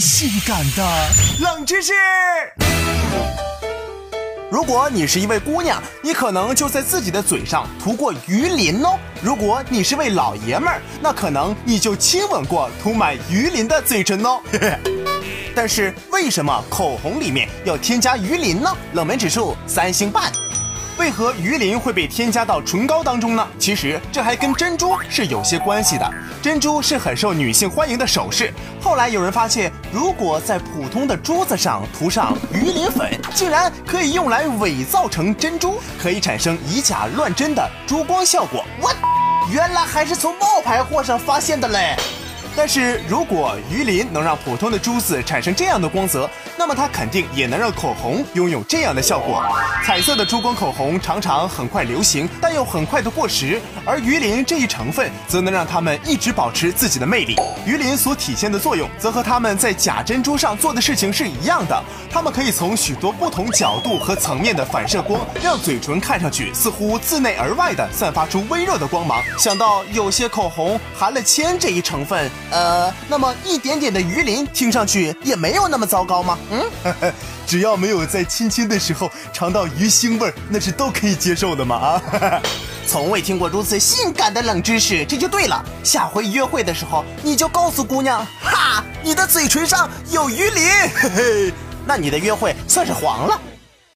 性感的冷知识。如果你是一位姑娘，你可能就在自己的嘴上涂过鱼鳞哦；如果你是位老爷们儿，那可能你就亲吻过涂满鱼鳞的嘴唇哦。但是为什么口红里面要添加鱼鳞呢？冷门指数三星半。为何鱼鳞会被添加到唇膏当中呢？其实这还跟珍珠是有些关系的。珍珠是很受女性欢迎的首饰。后来有人发现，如果在普通的珠子上涂上鱼鳞粉，竟然可以用来伪造成珍珠，可以产生以假乱真的珠光效果。我，原来还是从冒牌货上发现的嘞！但是如果鱼鳞能让普通的珠子产生这样的光泽，那么它肯定也能让口红拥有这样的效果。彩色的珠光口红常常很快流行，但又很快的过时，而鱼鳞这一成分则能让它们一直保持自己的魅力。鱼鳞所体现的作用，则和它们在假珍珠上做的事情是一样的。它们可以从许多不同角度和层面的反射光，让嘴唇看上去似乎自内而外的散发出微弱的光芒。想到有些口红含了铅这一成分。呃，那么一点点的鱼鳞听上去也没有那么糟糕吗？嗯，只要没有在亲亲的时候尝到鱼腥味儿，那是都可以接受的嘛啊！从未听过如此性感的冷知识，这就对了。下回约会的时候，你就告诉姑娘，哈，你的嘴唇上有鱼鳞，嘿嘿，那你的约会算是黄了。